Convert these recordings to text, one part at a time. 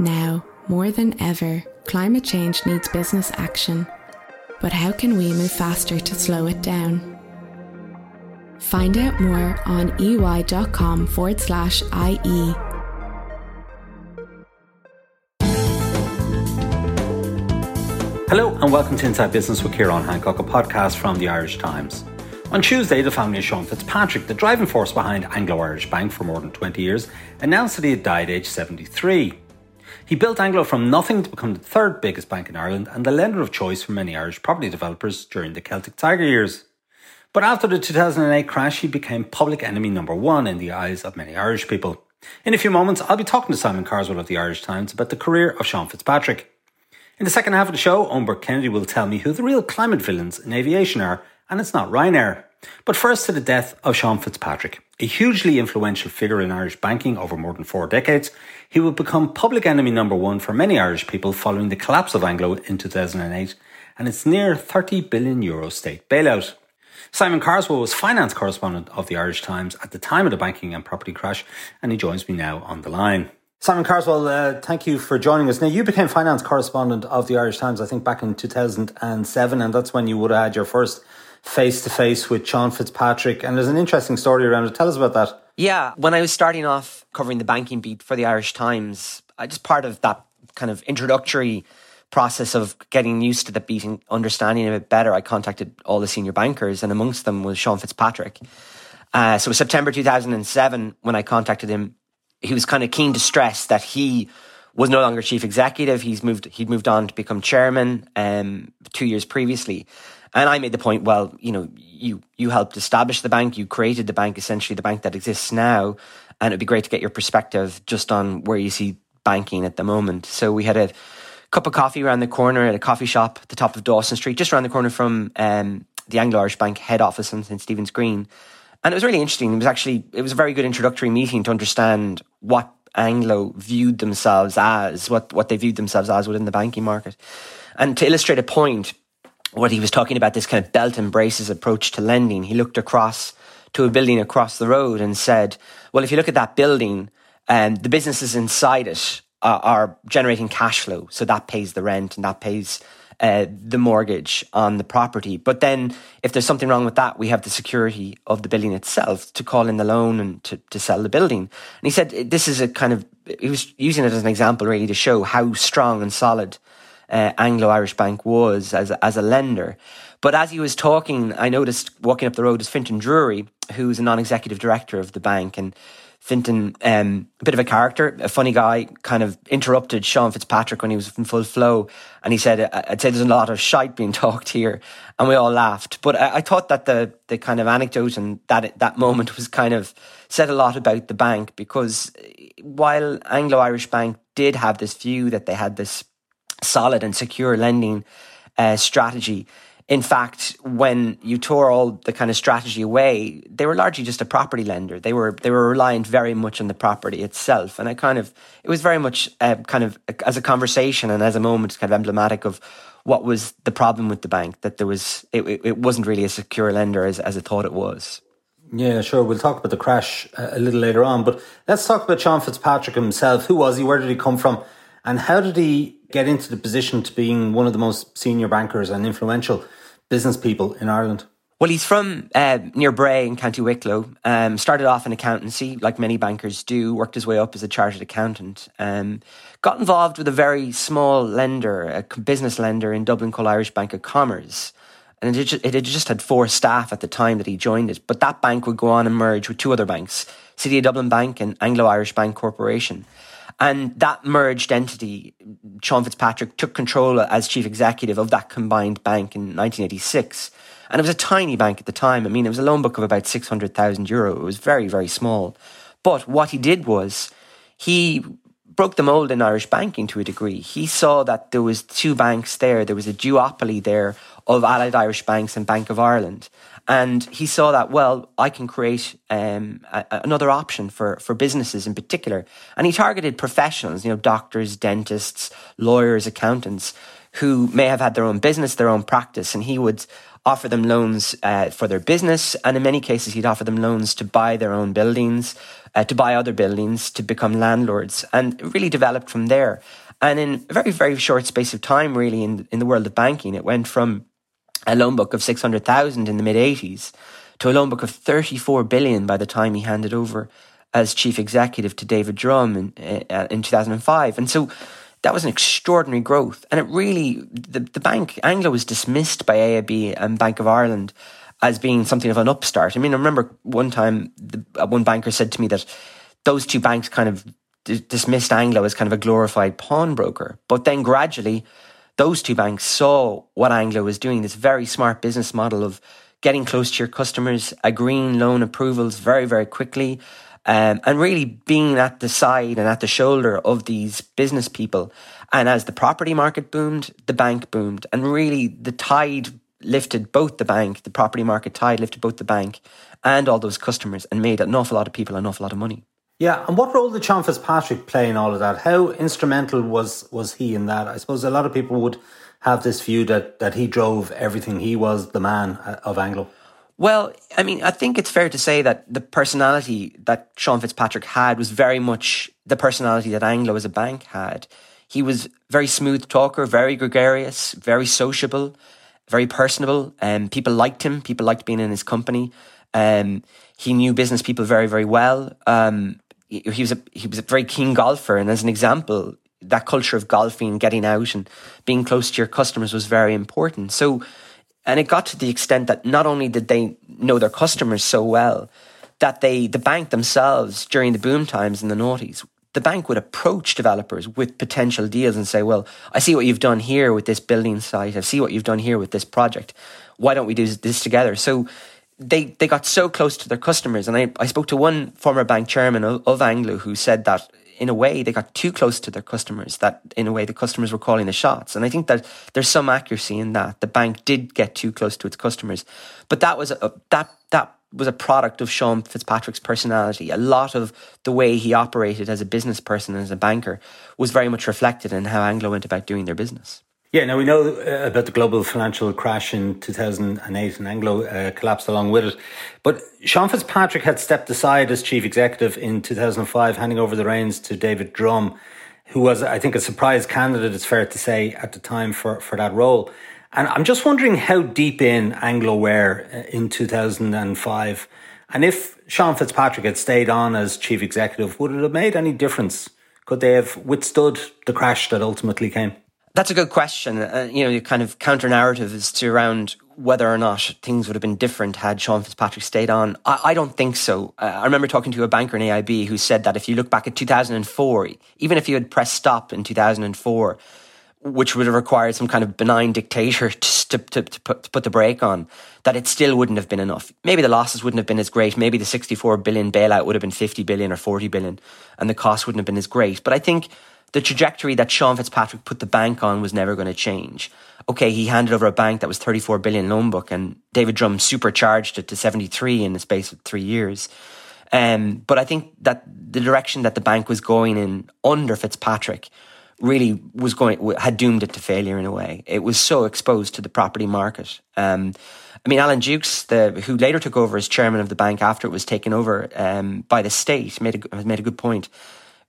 Now, more than ever, climate change needs business action. But how can we move faster to slow it down? Find out more on ey.com forward slash IE. Hello and welcome to Inside Business with Ciarán Hancock, a podcast from the Irish Times. On Tuesday, the family of Sean Fitzpatrick, the driving force behind Anglo Irish Bank for more than 20 years, announced that he had died aged 73. He built Anglo from nothing to become the third biggest bank in Ireland and the lender of choice for many Irish property developers during the Celtic Tiger years. But after the 2008 crash, he became public enemy number one in the eyes of many Irish people. In a few moments, I'll be talking to Simon Carswell of the Irish Times about the career of Sean Fitzpatrick. In the second half of the show, Eoin Kennedy will tell me who the real climate villains in aviation are, and it's not Ryanair. But first to the death of Sean Fitzpatrick. A hugely influential figure in Irish banking over more than four decades, he would become public enemy number one for many Irish people following the collapse of Anglo in 2008 and its near 30 billion euro state bailout. Simon Carswell was finance correspondent of the Irish Times at the time of the banking and property crash, and he joins me now on the line. Simon Carswell, uh, thank you for joining us. Now, you became finance correspondent of the Irish Times, I think, back in 2007, and that's when you would have had your first face to face with Sean Fitzpatrick. And there's an interesting story around it. Tell us about that. Yeah, when I was starting off covering the banking beat for the Irish Times, I just part of that kind of introductory process of getting used to the beat and understanding it a bit better, I contacted all the senior bankers, and amongst them was Sean Fitzpatrick. Uh, so September 2007 when I contacted him. He was kind of keen to stress that he was no longer chief executive. He's moved. He'd moved on to become chairman um, two years previously, and I made the point, well, you know, you you helped establish the bank, you created the bank, essentially the bank that exists now, and it'd be great to get your perspective just on where you see banking at the moment. So we had a cup of coffee around the corner at a coffee shop at the top of Dawson Street, just around the corner from um, the Anglo Irish Bank head office in St Stephen's Green. And it was really interesting. It was actually it was a very good introductory meeting to understand what Anglo viewed themselves as, what what they viewed themselves as within the banking market. And to illustrate a point, what he was talking about this kind of belt and braces approach to lending. He looked across to a building across the road and said, "Well, if you look at that building, um, the businesses inside it are, are, generating cash flow, so that pays the rent and that pays." Uh, the mortgage on the property. But then, if there's something wrong with that, we have the security of the building itself to call in the loan and to, to sell the building. And he said this is a kind of, he was using it as an example really to show how strong and solid uh, Anglo Irish Bank was as as a lender. But as he was talking, I noticed walking up the road is Fintan Drury, who's a non-executive director of the bank, and Fintan, um, a bit of a character, a funny guy, kind of interrupted Sean Fitzpatrick when he was in full flow, and he said, "I'd say there's a lot of shite being talked here," and we all laughed. But I, I thought that the the kind of anecdote and that that moment was kind of said a lot about the bank because while Anglo Irish Bank did have this view that they had this solid and secure lending uh, strategy. In fact, when you tore all the kind of strategy away, they were largely just a property lender. They were they were reliant very much on the property itself, and I kind of it was very much uh, kind of as a conversation and as a moment, kind of emblematic of what was the problem with the bank that there was it, it wasn't really a secure lender as as it thought it was. Yeah, sure. We'll talk about the crash uh, a little later on, but let's talk about Sean Fitzpatrick himself. Who was he? Where did he come from? And how did he get into the position to being one of the most senior bankers and influential business people in Ireland? Well, he's from uh, near Bray in County Wicklow. Um, started off in accountancy, like many bankers do. Worked his way up as a chartered accountant. Um, got involved with a very small lender, a business lender in Dublin called Irish Bank of Commerce. And it, just, it had just had four staff at the time that he joined it. But that bank would go on and merge with two other banks, City of Dublin Bank and Anglo Irish Bank Corporation. And that merged entity, Sean Fitzpatrick took control as chief executive of that combined bank in 1986. And it was a tiny bank at the time. I mean, it was a loan book of about 600,000 euro. It was very, very small. But what he did was he broke the mold in Irish banking to a degree. He saw that there was two banks there. There was a duopoly there of Allied Irish Banks and Bank of Ireland. And he saw that, well, I can create um, a, another option for, for businesses in particular. And he targeted professionals, you know, doctors, dentists, lawyers, accountants, who may have had their own business, their own practice. And he would offer them loans uh, for their business, and in many cases, he'd offer them loans to buy their own buildings, uh, to buy other buildings, to become landlords, and really developed from there. And in a very, very short space of time, really, in, in the world of banking, it went from a loan book of 600,000 in the mid 80s to a loan book of 34 billion by the time he handed over as chief executive to David Drumm in, uh, in 2005. And so that was an extraordinary growth. And it really, the, the bank, Anglo was dismissed by AIB and Bank of Ireland as being something of an upstart. I mean, I remember one time the, uh, one banker said to me that those two banks kind of d- dismissed Anglo as kind of a glorified pawnbroker. But then gradually, those two banks saw what Anglo was doing, this very smart business model of getting close to your customers, agreeing loan approvals very, very quickly, um, and really being at the side and at the shoulder of these business people. And as the property market boomed, the bank boomed. And really, the tide lifted both the bank, the property market tide lifted both the bank and all those customers and made an awful lot of people an awful lot of money. Yeah, and what role did Sean Fitzpatrick play in all of that? How instrumental was was he in that? I suppose a lot of people would have this view that that he drove everything. He was the man uh, of Anglo. Well, I mean, I think it's fair to say that the personality that Sean Fitzpatrick had was very much the personality that Anglo as a bank had. He was very smooth talker, very gregarious, very sociable, very personable. Um, people liked him. People liked being in his company. Um, he knew business people very, very well. Um, he, he was a he was a very keen golfer, and as an example, that culture of golfing, getting out, and being close to your customers was very important. So and it got to the extent that not only did they know their customers so well, that they, the bank themselves, during the boom times in the noughties, the bank would approach developers with potential deals and say, well, I see what you've done here with this building site. I see what you've done here with this project. Why don't we do this together? So they, they got so close to their customers. And I, I spoke to one former bank chairman of, of Anglo who said that in a way, they got too close to their customers. That in a way, the customers were calling the shots. And I think that there's some accuracy in that. The bank did get too close to its customers, but that was a, that that was a product of Sean Fitzpatrick's personality. A lot of the way he operated as a business person and as a banker was very much reflected in how Anglo went about doing their business. Yeah, now we know uh, about the global financial crash in 2008 and Anglo uh, collapsed along with it. But Sean Fitzpatrick had stepped aside as chief executive in 2005, handing over the reins to David Drumm, who was, I think, a surprise candidate, it's fair to say, at the time for, for that role. And I'm just wondering how deep in Anglo were uh, in 2005. And if Sean Fitzpatrick had stayed on as chief executive, would it have made any difference? Could they have withstood the crash that ultimately came? That's a good question. Uh, you know, your kind of counter narrative is to around whether or not things would have been different had Sean Fitzpatrick stayed on. I, I don't think so. Uh, I remember talking to a banker in AIB who said that if you look back at 2004, even if you had pressed stop in 2004, which would have required some kind of benign dictator to, to, to, put, to put the brake on, that it still wouldn't have been enough. Maybe the losses wouldn't have been as great. Maybe the 64 billion bailout would have been 50 billion or 40 billion, and the cost wouldn't have been as great. But I think the trajectory that Sean Fitzpatrick put the bank on was never going to change. Okay, he handed over a bank that was 34 billion loan book and David Drumm supercharged it to 73 in the space of three years. Um, but I think that the direction that the bank was going in under Fitzpatrick really was going, had doomed it to failure in a way. It was so exposed to the property market. Um, I mean, Alan Dukes, the, who later took over as chairman of the bank after it was taken over um, by the state, made a, made a good point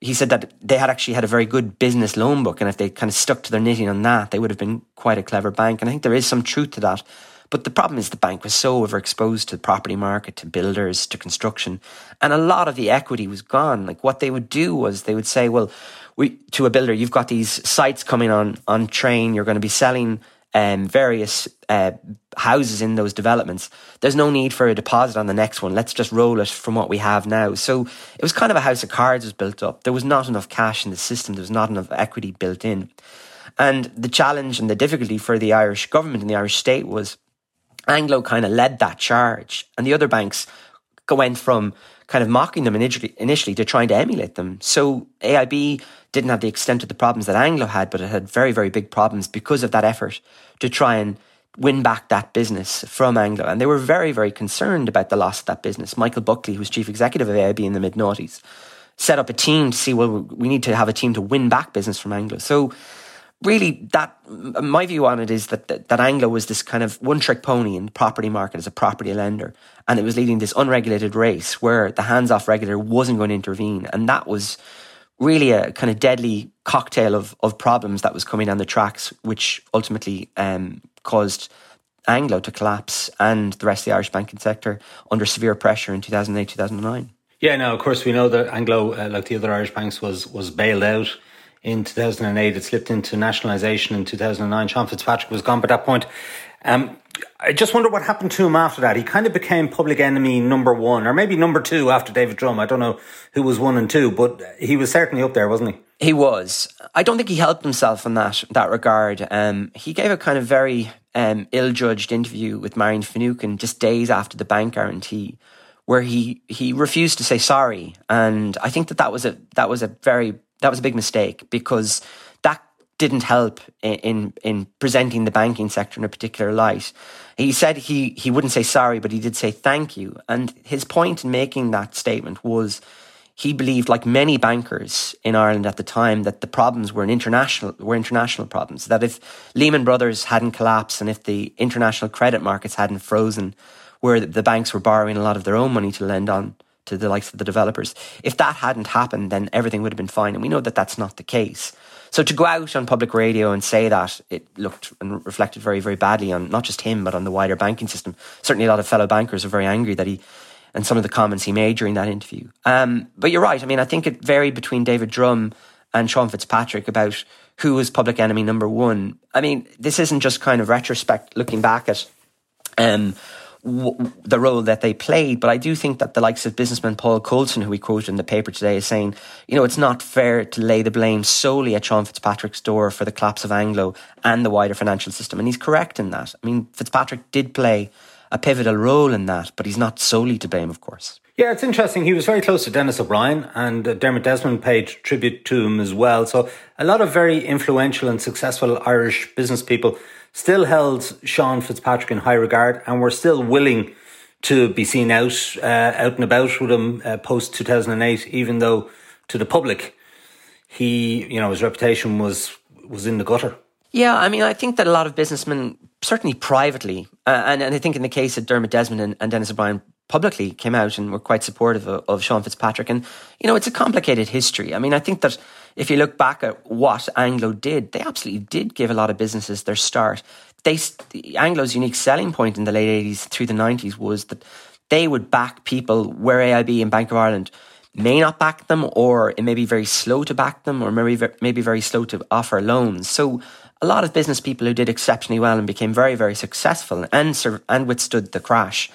he said that they had actually had a very good business loan book, and if they kind of stuck to their knitting on that, they would have been quite a clever bank. And I think there is some truth to that. But the problem is the bank was so overexposed to the property market, to builders, to construction, and a lot of the equity was gone. Like what they would do was they would say, well, we, to a builder, you've got these sites coming on on train. You're going to be selling um, various uh, houses in those developments, there's no need for a deposit on the next one. Let's just roll it from what we have now. So it was kind of a house of cards was built up. There was not enough cash in the system. There was not enough equity built in. And the challenge and the difficulty for the Irish government and the Irish state was Anglo kind of led that charge. And the other banks went from kind of mocking them initially, initially to trying to emulate them. So AIB didn't have the extent of the problems that Anglo had, but it had very, very big problems because of that effort to try and win back that business from Anglo. And they were very, very concerned about the loss of that business. Michael Buckley, who was chief executive of AIB in the mid noughties, set up a team to see, well, we need to have a team to win back business from Anglo. So really that my view on it is that, that, that Anglo was this kind of one trick pony in the property market as a property lender, and it was leading this unregulated race where the hands off regulator wasn't going to intervene, and that was really a kind of deadly cocktail of of problems that was coming down the tracks, which ultimately um, caused Anglo to collapse and the rest of the Irish banking sector under severe pressure in 2008 2009. Yeah, now of course we know that Anglo, uh, like the other Irish banks, was was bailed out in 2008. It slipped into nationalisation in 2009. Sean Fitzpatrick was gone by that point. Um, I just wonder what happened to him after that. He kind of became public enemy number one, or maybe number two after David Drumm. I don't know who was one and two, but he was certainly up there, wasn't he? He was. I don't think he helped himself in that that regard. Um, he gave a kind of very um, ill-judged interview with Marian Finucane just days after the bank guarantee, where he he refused to say sorry, and I think that that was a that was a very that was a big mistake because didn't help in, in, in presenting the banking sector in a particular light. He said he he wouldn't say sorry, but he did say thank you, and his point in making that statement was he believed, like many bankers in Ireland at the time, that the problems were an international were international problems. That if Lehman Brothers hadn't collapsed and if the international credit markets hadn't frozen, where the banks were borrowing a lot of their own money to lend on to the likes of the developers, if that hadn't happened, then everything would have been fine. And we know that that's not the case. So to go out on public radio and say that it looked and reflected very, very badly on not just him, but on the wider banking system. Certainly, a lot of fellow bankers are very angry that he and some of the comments he made during that interview. Um, but you're right. I mean, I think it varied between David Drumm and Sean Fitzpatrick about who was public enemy number one. I mean, this isn't just kind of retrospect looking back at um, w- the role that they played, but I do think that the likes of businessman Paul Coulson, who we quoted in the paper today, is saying, you know, it's not fair to lay the blame solely at Sean Fitzpatrick's door for the collapse of Anglo and the wider financial system. And he's correct in that. I mean, Fitzpatrick did play a pivotal role in that, but he's not solely to blame, of course. Yeah, it's interesting. He was very close to Denis O'Brien, and uh, Dermot Desmond paid tribute to him as well. So, a lot of very influential and successful Irish business people still held Sean Fitzpatrick in high regard and were still willing to be seen out, uh, out and about with him uh, post 2008, even though to the public, he, you know, his reputation was was in the gutter. Yeah, I mean, I think that a lot of businessmen, certainly privately, uh, and, and I think in the case of Dermot Desmond and, and Denis O'Brien, publicly came out and were quite supportive of, of, Sean Fitzpatrick. And, you know, it's a complicated history. I mean, I think that if you look back at what Anglo did, they absolutely did give a lot of businesses their start. They, Anglo's unique selling point in the late 80s through the 90s was that they would back people where AIB and Bank of Ireland may not back them, or it may be very slow to back them, or maybe, maybe very slow to offer loans. So a lot of business people who did exceptionally well and became very, very successful and, and withstood the crash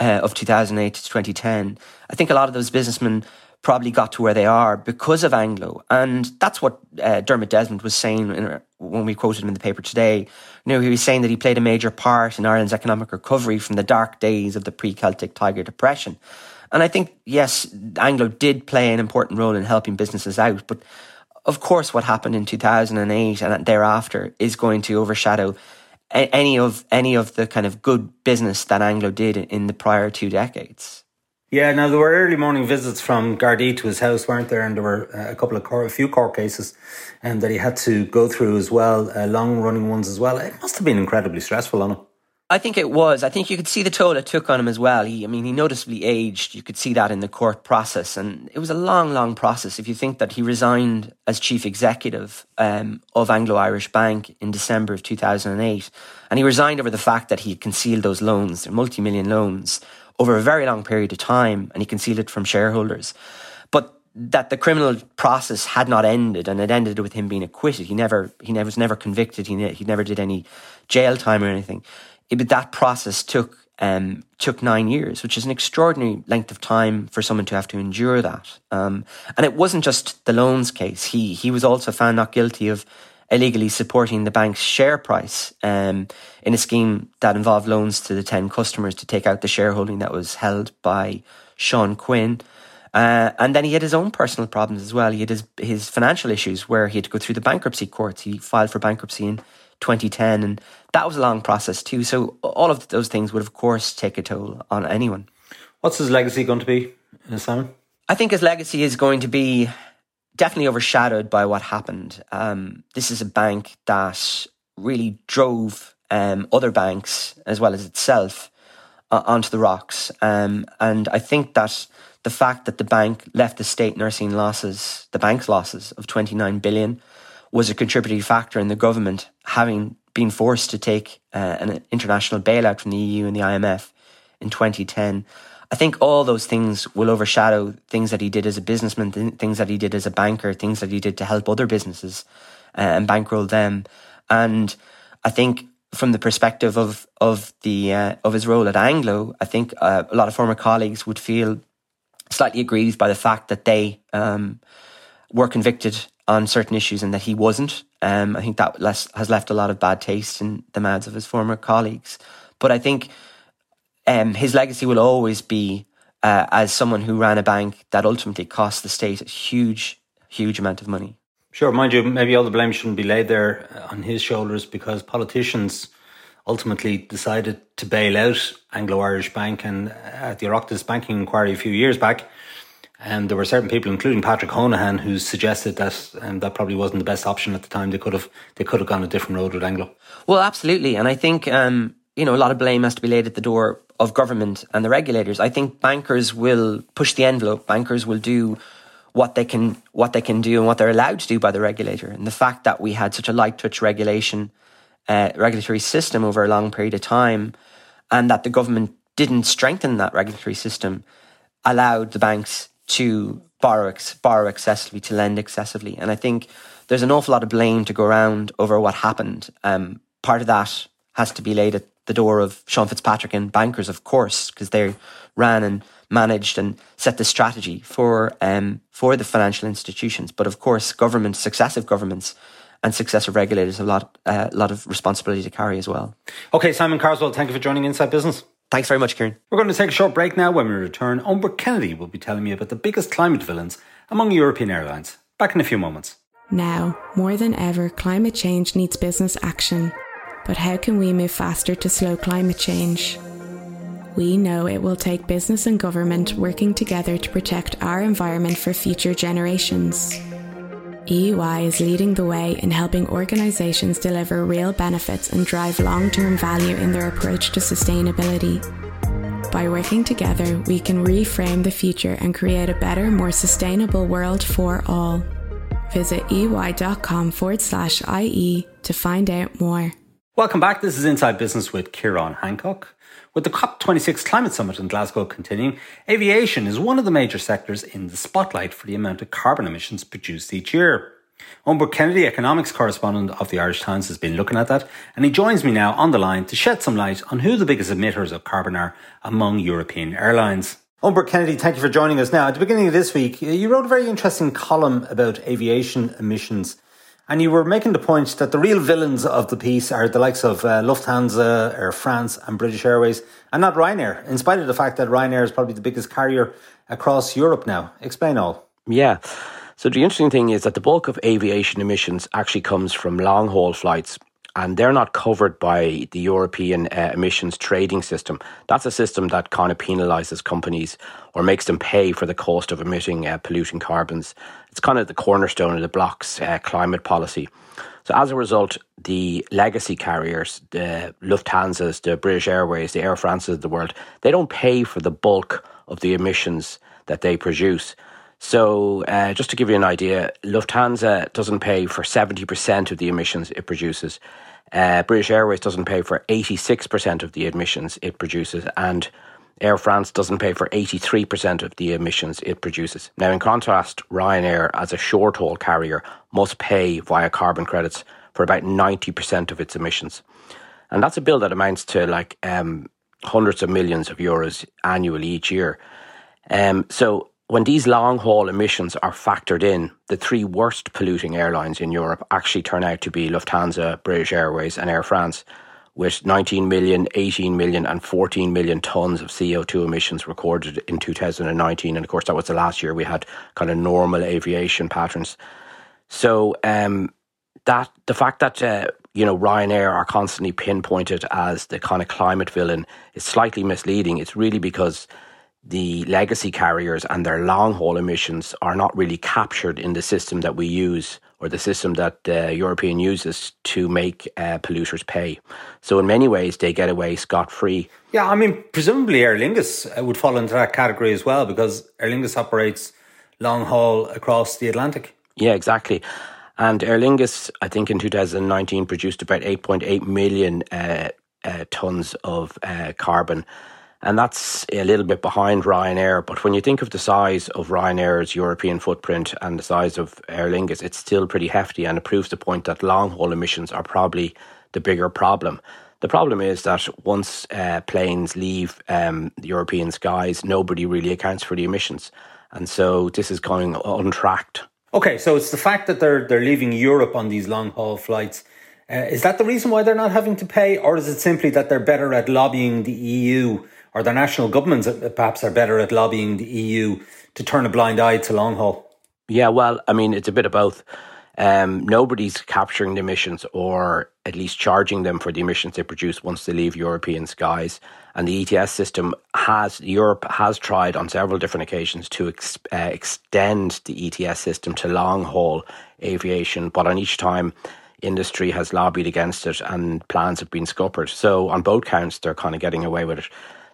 uh, of 2008 to 2010. I think a lot of those businessmen probably got to where they are because of Anglo. And that's what uh, Dermot Desmond was saying in, when we quoted him in the paper today. You know, he was saying that he played a major part in Ireland's economic recovery from the dark days of the pre Celtic Tiger Depression. And I think, yes, Anglo did play an important role in helping businesses out. But of course, what happened in 2008 and thereafter is going to overshadow any of any of the kind of good business that Anglo did in the prior two decades. Yeah, now there were early morning visits from Gardaí to his house, weren't there? And there were uh, a couple of court, a few court cases, and um, that he had to go through as well, uh, long running ones as well. It must have been incredibly stressful on him. I think it was. I think you could see the toll it took on him as well. He, I mean, he noticeably aged. You could see that in the court process, and it was a long, long process. If you think that he resigned as chief executive um, of Anglo Irish Bank in December of two thousand and eight, and he resigned over the fact that he had concealed those loans, multi-million loans, over a very long period of time, and he concealed it from shareholders. But that the criminal process had not ended, and it ended with him being acquitted. He never, he never was never convicted. He, ne- he never did any jail time or anything it, that process took um, took nine years, which is an extraordinary length of time for someone to have to endure that. Um, and it wasn't just the loans case. He he was also found not guilty of illegally supporting the bank's share price um, in a scheme that involved loans to the ten customers to take out the shareholding that was held by Sean Quinn. Uh, and then he had his own personal problems as well. He had his, his financial issues where he had to go through the bankruptcy courts. He filed for bankruptcy in 2010. And that was a long process too. So all of those things would, of course, take a toll on anyone. What's his legacy going to be, uh, Simon? I think his legacy is going to be definitely overshadowed by what happened. Um, this is a bank that really drove um, other banks as well as itself uh, onto the rocks. Um, and I think that the fact that the bank left the state nursing losses, the bank's losses of 29 billion, was a contributing factor in the government having been forced to take uh, an international bailout from the EU and the IMF in 2010. I think all those things will overshadow things that he did as a businessman, things that he did as a banker, things that he did to help other businesses uh, and bankroll them. And I think from the perspective of of the uh, of his role at Anglo, I think uh, a lot of former colleagues would feel slightly aggrieved by the fact that they um, were convicted on certain issues and that he wasn't. Um, I think that less, has left a lot of bad taste in the mouths of his former colleagues. But I think um, his legacy will always be uh, as someone who ran a bank that ultimately cost the state a huge, huge amount of money. Sure, mind you, maybe all the blame shouldn't be laid there uh, on his shoulders because politicians ultimately decided to bail out Anglo Irish Bank. And at the Oireachtas banking inquiry a few years back, and there were certain people, including Patrick Honohan, who suggested that um, that probably wasn't the best option at the time. They could have they could have gone a different road with Anglo. Well, absolutely, and I think um, you know a lot of blame has to be laid at the door of government and the regulators. I think bankers will push the envelope. Bankers will do what they can what they can do and what they're allowed to do by the regulator. And the fact that we had such a light touch regulation uh, regulatory system over a long period of time, and that the government didn't strengthen that regulatory system, allowed the banks to borrow borrow excessively, to lend excessively. And I think there's an awful lot of blame to go around over what happened. Um, part of that has to be laid at the door of Sean Fitzpatrick and bankers, of course, because they ran and managed and set the strategy for um, for the financial institutions. But of course, governments, successive governments, and successive regulators have a lot, uh, lot of responsibility to carry as well. Okay, Simon Carswell, thank you for joining Inside Business. Thanks very much, Ciarán. We're going to take a short break now. When we return, Eoin Burke Kennedy will be telling me about the biggest climate villains among European airlines. Back in a few moments. Now, more than ever, climate change needs business action. But how can we move faster to slow climate change? We know it will take business and government working together to protect our environment for future generations. EY is leading the way in helping organisations deliver real benefits and drive long term value in their approach to sustainability. By working together, we can reframe the future and create a better, more sustainable world for all. Visit ey.com forward slash IE to find out more. Welcome back. This is Inside Business with Ciarán Hancock. With the COP26 Climate Summit in Glasgow continuing, aviation is one of the major sectors in the spotlight for the amount of carbon emissions produced each year. Eoin Burke Kennedy, economics correspondent of the Irish Times, has been looking at that, and he joins me now on the line to shed some light on who the biggest emitters of carbon are among European airlines. Eoin Burke Kennedy, thank you for joining us. Now, at the beginning of this week, you wrote a very interesting column about aviation emissions and you were making the point that the real villains of the piece are the likes of uh, Lufthansa, Air France, and British Airways, and not Ryanair, in spite of the fact that Ryanair is probably the biggest carrier across Europe now. Explain all. Yeah. So the interesting thing is that the bulk of aviation emissions actually comes from long haul flights and they're not covered by the European uh, emissions trading system. That's a system that kind of penalizes companies or makes them pay for the cost of emitting uh, polluting carbons. It's kind of the cornerstone of the bloc's uh, climate policy. So as a result, the legacy carriers, the Lufthansa's, the British Airways, the Air France's of the world, they don't pay for the bulk of the emissions that they produce. So, uh, just to give you an idea, Lufthansa doesn't pay for 70% of the emissions it produces. Uh, British Airways doesn't pay for 86% of the emissions it produces, and Air France doesn't pay for 83% of the emissions it produces. Now, in contrast, Ryanair, as a short haul carrier, must pay via carbon credits for about 90% of its emissions. And that's a bill that amounts to like um, hundreds of millions of euros annually each year. Um, so, when these long haul emissions are factored in, the three worst polluting airlines in Europe actually turn out to be Lufthansa, British Airways, and Air France, with 19 million, 18 million, and 14 million tonnes of CO2 emissions recorded in 2019. And of course, that was the last year we had kind of normal aviation patterns. So, um, that the fact that uh, you know Ryanair are constantly pinpointed as the kind of climate villain is slightly misleading. It's really because the legacy carriers and their long haul emissions are not really captured in the system that we use or the system that the European uses to make uh, polluters pay. So in many ways, they get away scot free. Yeah, I mean, presumably Aer Lingus uh, would fall into that category as well because Aer Lingus operates long haul across the Atlantic. Yeah, exactly. And Aer Lingus, I think in 2019, produced about 8.8 million uh, uh, tons of uh, carbon and that's a little bit behind Ryanair. But when you think of the size of Ryanair's European footprint and the size of Aer Lingus, it's still pretty hefty, and it proves the point that long haul emissions are probably the bigger problem. The problem is that once uh, planes leave um, European skies, nobody really accounts for the emissions, and so this is going untracked. Okay, so it's the fact that they're they're leaving Europe on these long haul flights. Uh, is that the reason why they're not having to pay, or is it simply that they're better at lobbying the EU? Or their national governments perhaps are better at lobbying the EU to turn a blind eye to long haul? Yeah, well, I mean, it's a bit of both. Um, nobody's capturing the emissions or at least charging them for the emissions they produce once they leave European skies. And the ETS system has, Europe has tried on several different occasions to ex, uh, extend the ETS system to long haul aviation, but on each time, industry has lobbied against it and plans have been scuppered. So on both counts, they're kind of getting away with it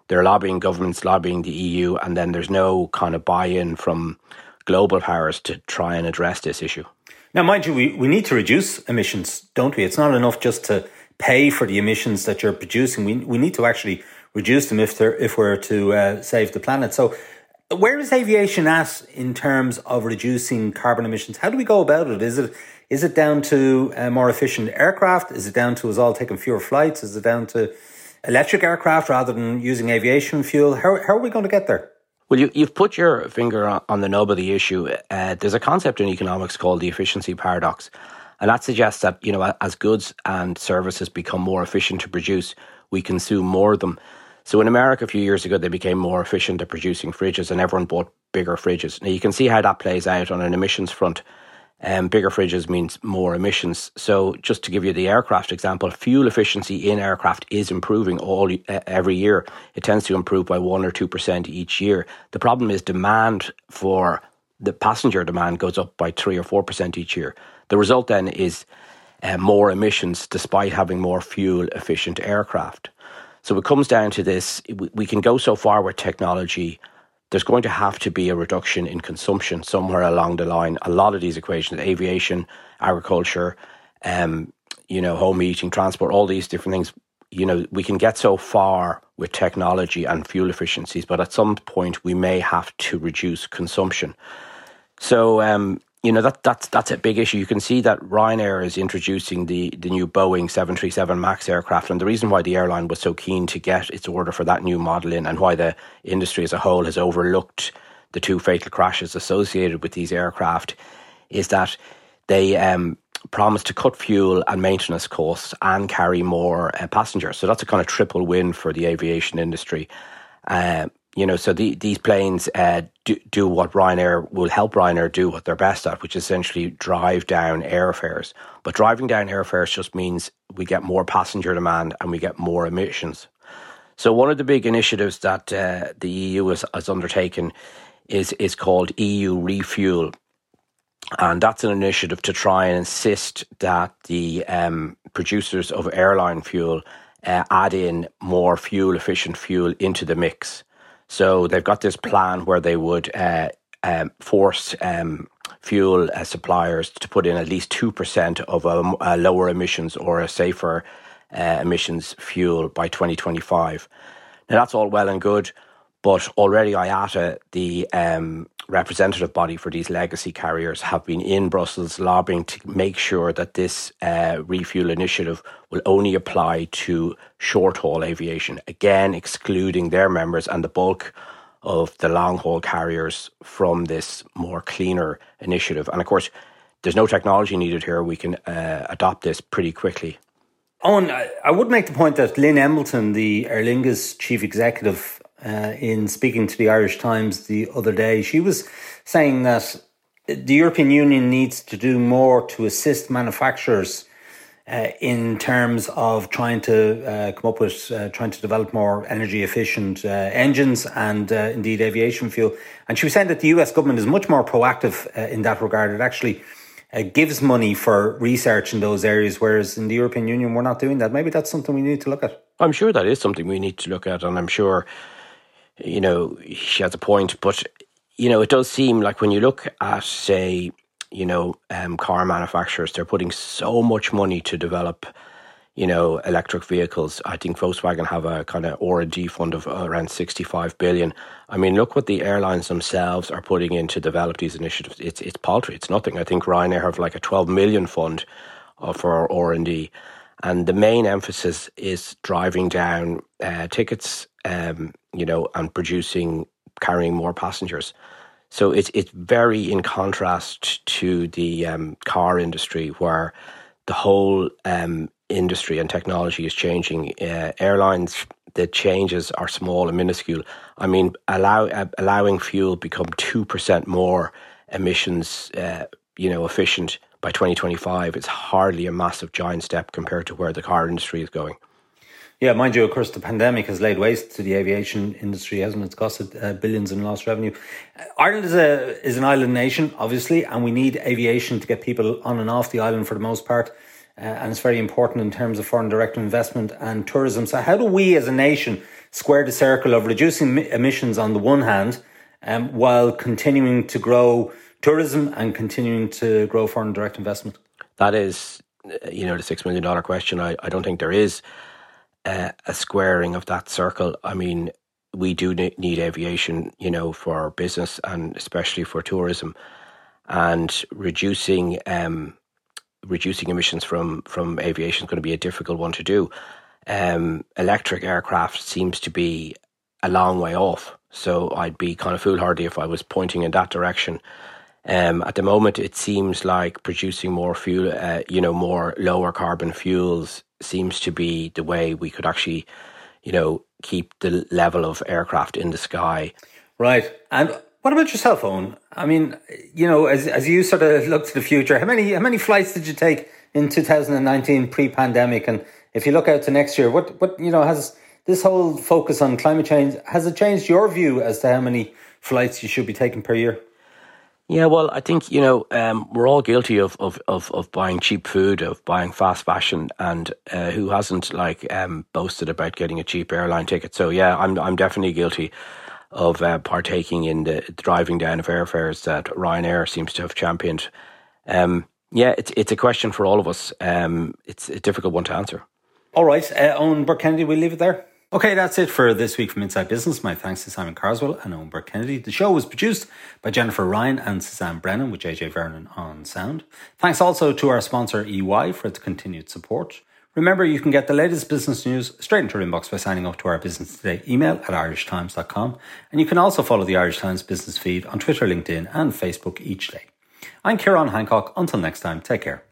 they're lobbying governments, lobbying the EU, and then there's no kind of buy in from global powers to try and address this issue. Now, mind you, we, we need to reduce emissions, don't we? It's not enough just to pay for the emissions that you're producing. We, we need to actually reduce them if, they're, if we're to uh, save the planet. So, where is aviation at in terms of reducing carbon emissions? How do we go about it? Is it is it down to uh, more efficient aircraft? Is it down to us all taking fewer flights? Is it down to electric aircraft rather than using aviation fuel? How, how are we going to get there? Well, you, have put your finger on, on, the nub of the issue. Uh, there's a concept in economics called the efficiency paradox. And that suggests that, you know, as goods and services become more efficient to produce, we consume more of them. So in America, a few years ago, they became more efficient at producing fridges and everyone bought bigger fridges. Now, you can see how that plays out on an emissions front um, bigger fridges means more emissions. So, just to give you the aircraft example, fuel efficiency in aircraft is improving all uh, every year. It tends to improve by one or two percent each year. The problem is demand for the passenger demand goes up by three or four percent each year. The result then is uh, more emissions, despite having more fuel efficient aircraft. So it comes down to this: we can go so far with technology there's going to have to be a reduction in consumption somewhere along the line. A lot of these equations, aviation, agriculture, um, you know, home heating, transport, all these different things, you know, we can get so far with technology and fuel efficiencies, but at some point we may have to reduce consumption. So, um, you know that that's that's a big issue. You can see that Ryanair is introducing the the new Boeing 737 Max aircraft, and the reason why the airline was so keen to get its order for that new model in, and why the industry as a whole has overlooked the two fatal crashes associated with these aircraft, is that they um, promised to cut fuel and maintenance costs and carry more uh, passengers. So that's a kind of triple win for the aviation industry. Uh, you know, so the, these planes uh, do, do what Ryanair will help Ryanair do what they're best at, which is essentially drive down airfares. But driving down airfares just means we get more passenger demand and we get more emissions. So one of the big initiatives that uh, the EU has, has undertaken is is called EU Refuel, and that's an initiative to try and insist that the um, producers of airline fuel uh, add in more fuel efficient fuel into the mix. So they've got this plan where they would uh, um, force um, fuel uh, suppliers to put in at least 2% of a, a lower emissions or a safer uh, emissions fuel by 2025. Now, that's all well and good, but already IATA, the um, representative body for these legacy carriers have been in Brussels lobbying to make sure that this uh, refuel initiative will only apply to short haul aviation, again, excluding their members and the bulk of the long haul carriers from this more cleaner initiative. And of course, there's no technology needed here. We can uh, adopt this pretty quickly. Eoin, I would make the point that Lynne Embleton, the Aer Lingus chief executive, uh, in speaking to the Irish Times the other day, she was saying that the European Union needs to do more to assist manufacturers uh, in terms of trying to uh, come up with, uh, trying to develop more energy efficient uh, engines and uh, indeed aviation fuel. And she was saying that the US government is much more proactive uh, in that regard. It actually gives money for research in those areas, whereas in the European Union, we're not doing that. Maybe that's something we need to look at. I'm sure that is something we need to look at. And I'm sure, you know, she has a point. But, you know, it does seem like when you look at, say, you know, um, car manufacturers, they're putting so much money to develop, you know, electric vehicles. I think Volkswagen have a kind of R&D fund of around 65 billion. I mean, look what the airlines themselves are putting in to develop these initiatives. It's it's paltry. It's nothing. I think Ryanair have like a 12 million fund uh, for R&D. And the main emphasis is driving down uh, tickets, um, you know, and producing, carrying more passengers. So it's it's very in contrast to the um, car industry, where the whole um, industry and technology is changing. Uh, airlines, the changes are small and minuscule. I mean, allow uh, allowing fuel become two percent more emissions, uh, you know, efficient by 2025 It's hardly a massive giant step compared to where the car industry is going. Yeah, mind you, of course, the pandemic has laid waste to the aviation industry, hasn't it? It's costed uh, billions in lost revenue. Ireland is a is an island nation, obviously, and we need aviation to get people on and off the island for the most part. Uh, and it's very important in terms of foreign direct investment and tourism. So, how do we as a nation square the circle of reducing emissions on the one hand, um, while continuing to grow tourism and continuing to grow foreign direct investment? That is, uh, you know, the six million dollar question. I, I don't think there is uh, a squaring of that circle. I mean, we do need aviation, you know, for business and especially for tourism, and reducing um, reducing emissions from from aviation is going to be a difficult one to do. Um, electric aircraft seems to be a long way off, so I'd be kind of foolhardy if I was pointing in that direction. Um, at the moment, it seems like producing more fuel, uh, you know, more lower carbon fuels seems to be the way we could actually, you know, keep the level of aircraft in the sky. Right. And what about your cell phone? I mean, you know, as as you sort of look to the future, how many how many flights did you take in 2019 pre-pandemic? And if you look out to next year, what what you know has this whole focus on climate change has it changed your view as to how many flights you should be taking per year? Yeah, well, I think you know um, we're all guilty of, of, of, of, buying cheap food, of buying fast fashion, and uh, who hasn't like um, boasted about getting a cheap airline ticket? So yeah, I'm I'm definitely guilty of uh, partaking in the driving down of airfares that Ryanair seems to have championed. Um, yeah, it's it's a question for all of us. Um, it's a difficult one to answer. All right, uh, Eoin Burke Kennedy, we'll leave it there. Okay, that's it for this week from Inside Business. My thanks to Simon Carswell and Eoin Burke Kennedy. The show was produced by Jennifer Ryan and Suzanne Brennan with JJ Vernon on sound. Thanks also to our sponsor EY for its continued support. Remember, you can get the latest business news straight into your inbox by signing up to our Business Today email at irishtimes.com. And you can also follow the Irish Times business feed on Twitter, LinkedIn, and Facebook each day. I'm Ciarán Hancock. Until next time, take care.